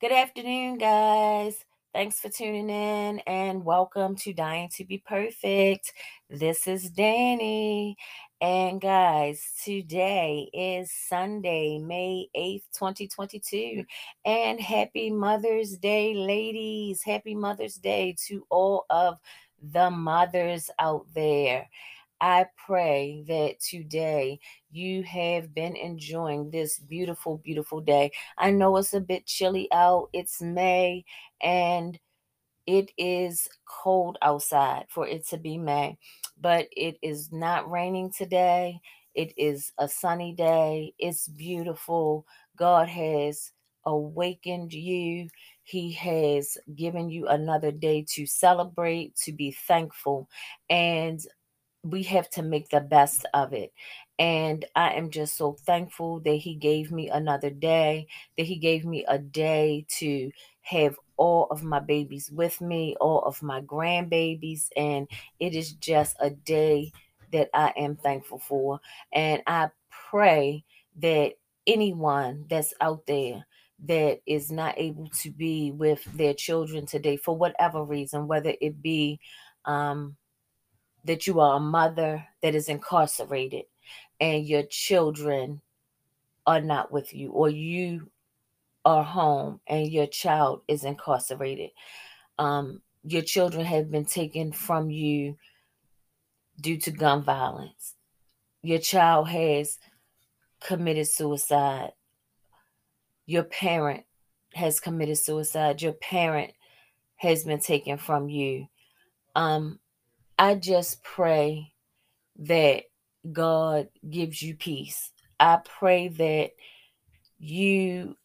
Good afternoon, guys. Thanks for tuning in and welcome to Dying to Be Perfect. This is Danny. And guys, today is Sunday, May 8th, 2022. And happy Mother's Day, ladies. Happy Mother's Day to all of the mothers out there. I pray that today you have been enjoying this beautiful, beautiful day. I know it's a bit chilly out, it's May, and it is cold outside for it to be May, but it is not raining today. It is a sunny day. It's beautiful. God has awakened you. He has given you another day to celebrate, to be thankful. And we have to make the best of it. And I am just so thankful that He gave me another day, that He gave me a day to have all of my babies with me, all of my grandbabies. And it is just a day that I am thankful for. And I pray that anyone that's out there that is not able to be with their children today for whatever reason, whether it be um, that you are a mother that is incarcerated and your children are not with you, or you are home and your child is incarcerated. Um, your children have been taken from you due to gun violence. Your child has committed suicide. Your parent has committed suicide. Your parent has been taken from you. Um, I just pray that God gives you peace. I pray that you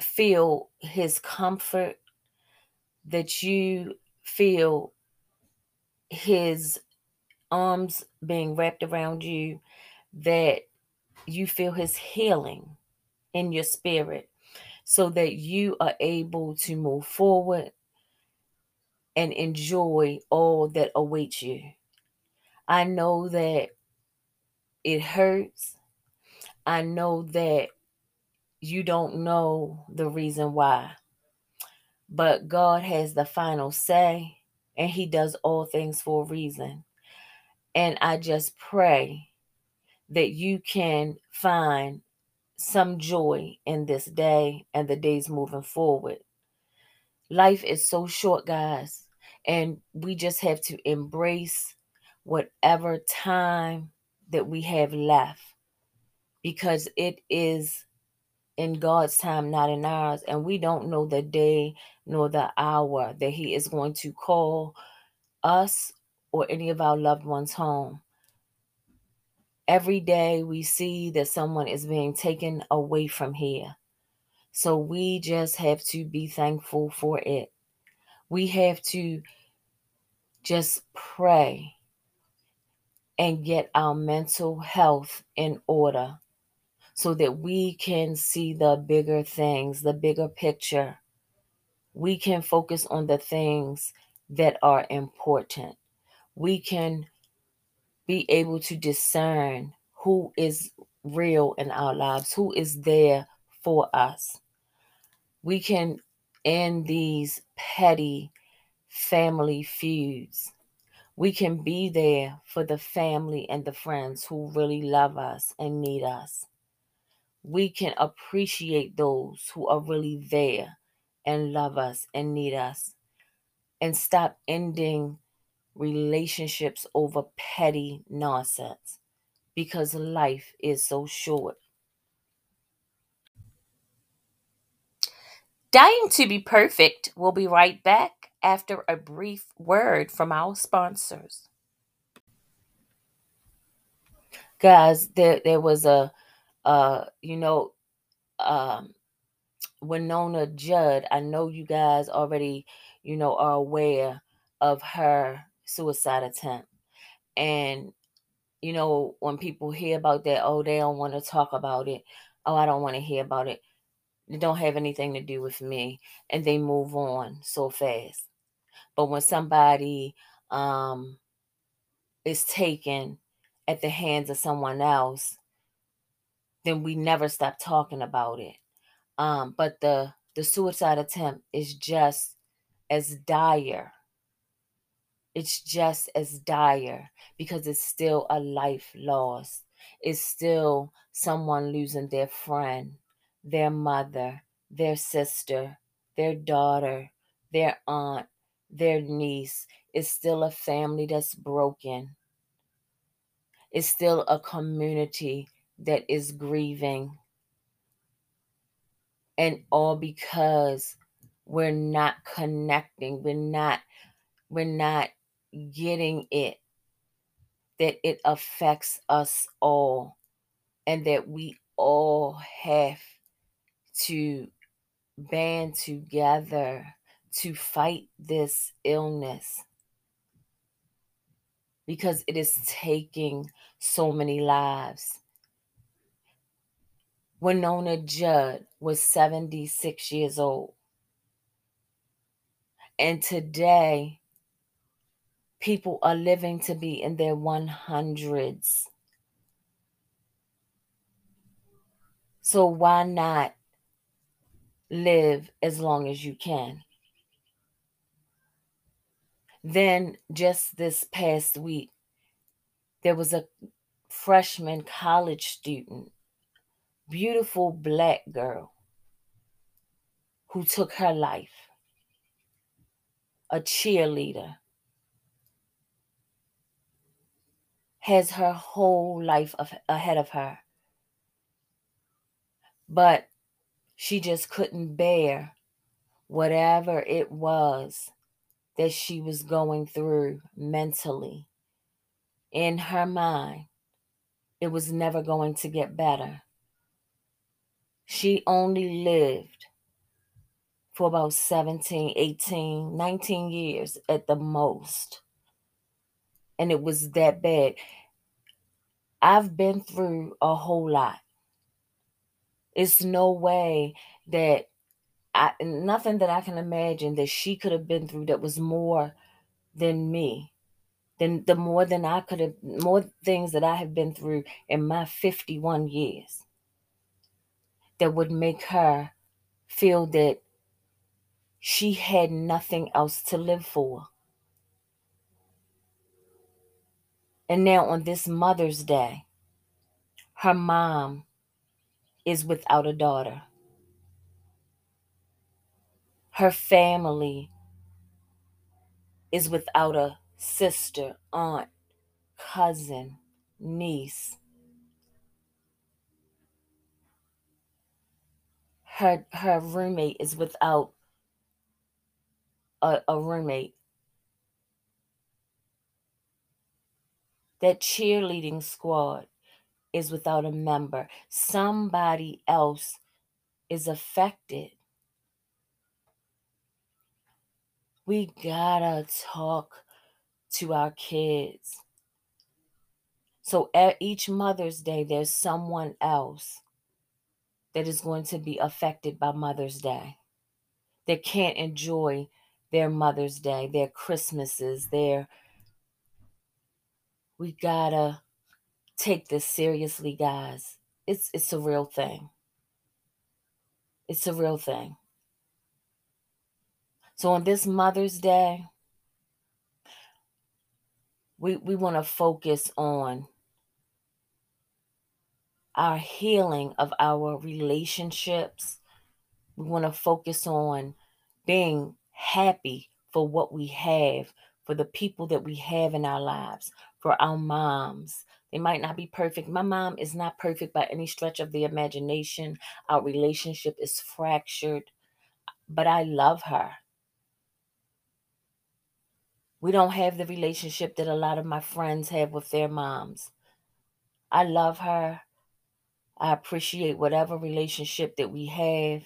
feel his comfort, that you feel his arms being wrapped around you, that you feel his healing in your spirit so that you are able to move forward and enjoy all that awaits you. I know that it hurts. I know that you don't know the reason why. But God has the final say, and He does all things for a reason. And I just pray that you can find some joy in this day and the days moving forward. Life is so short, guys, and we just have to embrace whatever time that we have left because it is in God's time, not in ours. And we don't know the day nor the hour that He is going to call us or any of our loved ones home. Every day we see that someone is being taken away from here. So we just have to be thankful for it. We have to just pray and get our mental health in order so that we can see the bigger things, the bigger picture. We can focus on the things that are important. We can be able to discern who is real in our lives, who is there for us. We can end these petty family feuds. We can be there for the family and the friends who really love us and need us we can appreciate those who are really there and love us and need us and stop ending relationships over petty nonsense because life is so short. Dying to be perfect. We'll be right back after a brief word from our sponsors. Guys, there, there was a uh, you know, um, Wynonna Judd, I know you guys already, you know, are aware of her suicide attempt. And, you know, when people hear about that, oh, they don't want to talk about it. Oh, I don't want to hear about it. It don't have anything to do with me. And they move on so fast. But when somebody um is taken at the hands of someone else, then we never stop talking about it. Um, but the the suicide attempt is just as dire. It's just as dire because it's still a life lost. It's still someone losing their friend, their mother, their sister, their daughter, their aunt, their niece. is still a family that's broken. It's still a community that is grieving. And all because we're not connecting, we're not we're not getting it that it affects us all and that we all have to band together to fight this illness because it is taking so many lives. Wynonna Judd was 76 years old. And today, people are living to be in their 100s. So why not live as long as you can? Then, just this past week, there was a freshman college student, beautiful black girl, who took her life, a cheerleader has her whole life ahead of her. But she just couldn't bear whatever it was that she was going through mentally. In her mind, it was never going to get better. She only lived for about 17, 18, 19 years at the most and it was that bad. I've been through a whole lot. It's no way that I nothing that I can imagine that she could have been through that was more than me. Than the more than I could have more things that I have been through in my 51 years that would make her feel that she had nothing else to live for. And now on this Mother's Day, her mom is without a daughter. Her family is without a sister, aunt, cousin, niece. Her her roommate is without a, a roommate. That cheerleading squad is without a member. Somebody else is affected. We gotta talk to our kids. So at each Mother's Day, there's someone else that is going to be affected by Mother's Day that can't enjoy their Mother's Day, their Christmases, their we gotta take this seriously, guys. It's it's a real thing. It's a real thing. So on this Mother's Day, we we want to focus on our healing of our relationships. We want to focus on being happy for what we have, for the people that we have in our lives, for our moms. They might not be perfect. My mom is not perfect by any stretch of the imagination. Our relationship is fractured, but I love her. We don't have the relationship that a lot of my friends have with their moms. I love her. I appreciate whatever relationship that we have.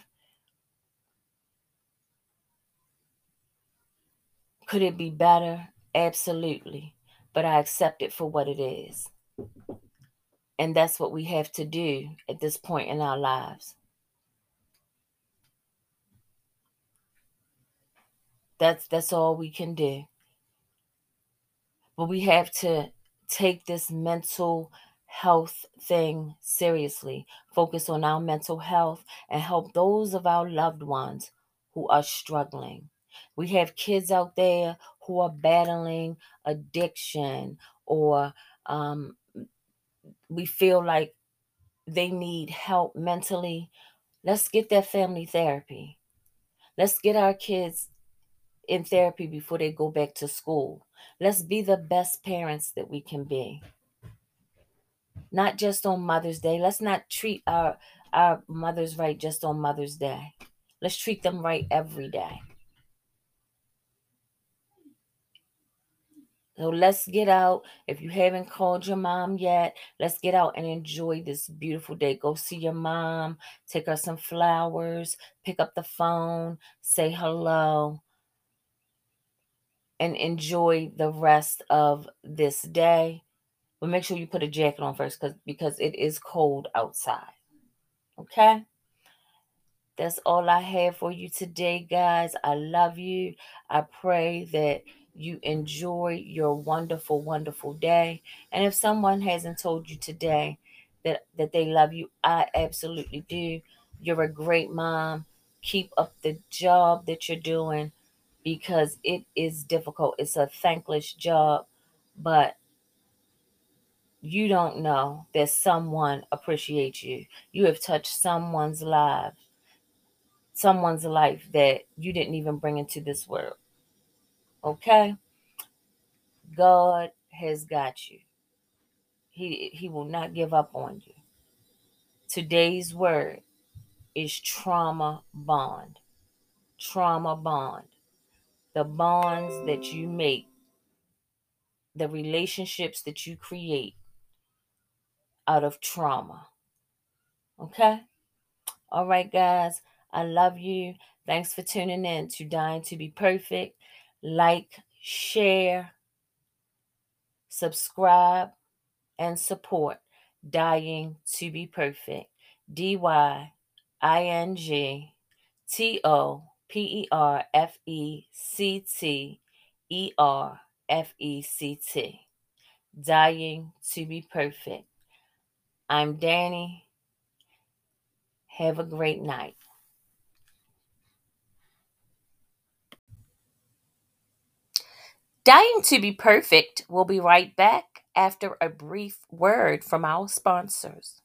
Could it be better? Absolutely but I accept it for what it is. And that's what we have to do at this point in our lives. That's that's all we can do. But we have to take this mental health thing seriously. Focus on our mental health and help those of our loved ones who are struggling. We have kids out there who are battling addiction or um, we feel like they need help mentally. Let's get that family therapy. Let's get our kids in therapy before they go back to school. Let's be the best parents that we can be. Not just on Mother's Day. Let's not treat our our mothers right just on Mother's Day. Let's treat them right every day. So let's get out. If you haven't called your mom yet, let's get out and enjoy this beautiful day. Go see your mom, take her some flowers, pick up the phone, say hello, and enjoy the rest of this day. But make sure you put a jacket on first because because it is cold outside. Okay? That's all I have for you today, guys. I love you. I pray that you enjoy your wonderful, wonderful day. And if someone hasn't told you today that, that they love you, I absolutely do. You're a great mom. Keep up the job that you're doing because it is difficult. It's a thankless job, but you don't know that someone appreciates you. You have touched someone's life someone's life that you didn't even bring into this world. Okay? God has got you. He he will not give up on you. Today's word is trauma bond. Trauma bond. The bonds that you make, the relationships that you create out of trauma. Okay? All right, guys. I love you. Thanks for tuning in to Dying to Be Perfect. Like, share, subscribe, and support Dying to Be Perfect. D Y I N G T O P E R F E C T E R F E C T. Dying to Be Perfect. I'm Danny. Have a great night. Dying to be perfect will be right back after a brief word from our sponsors.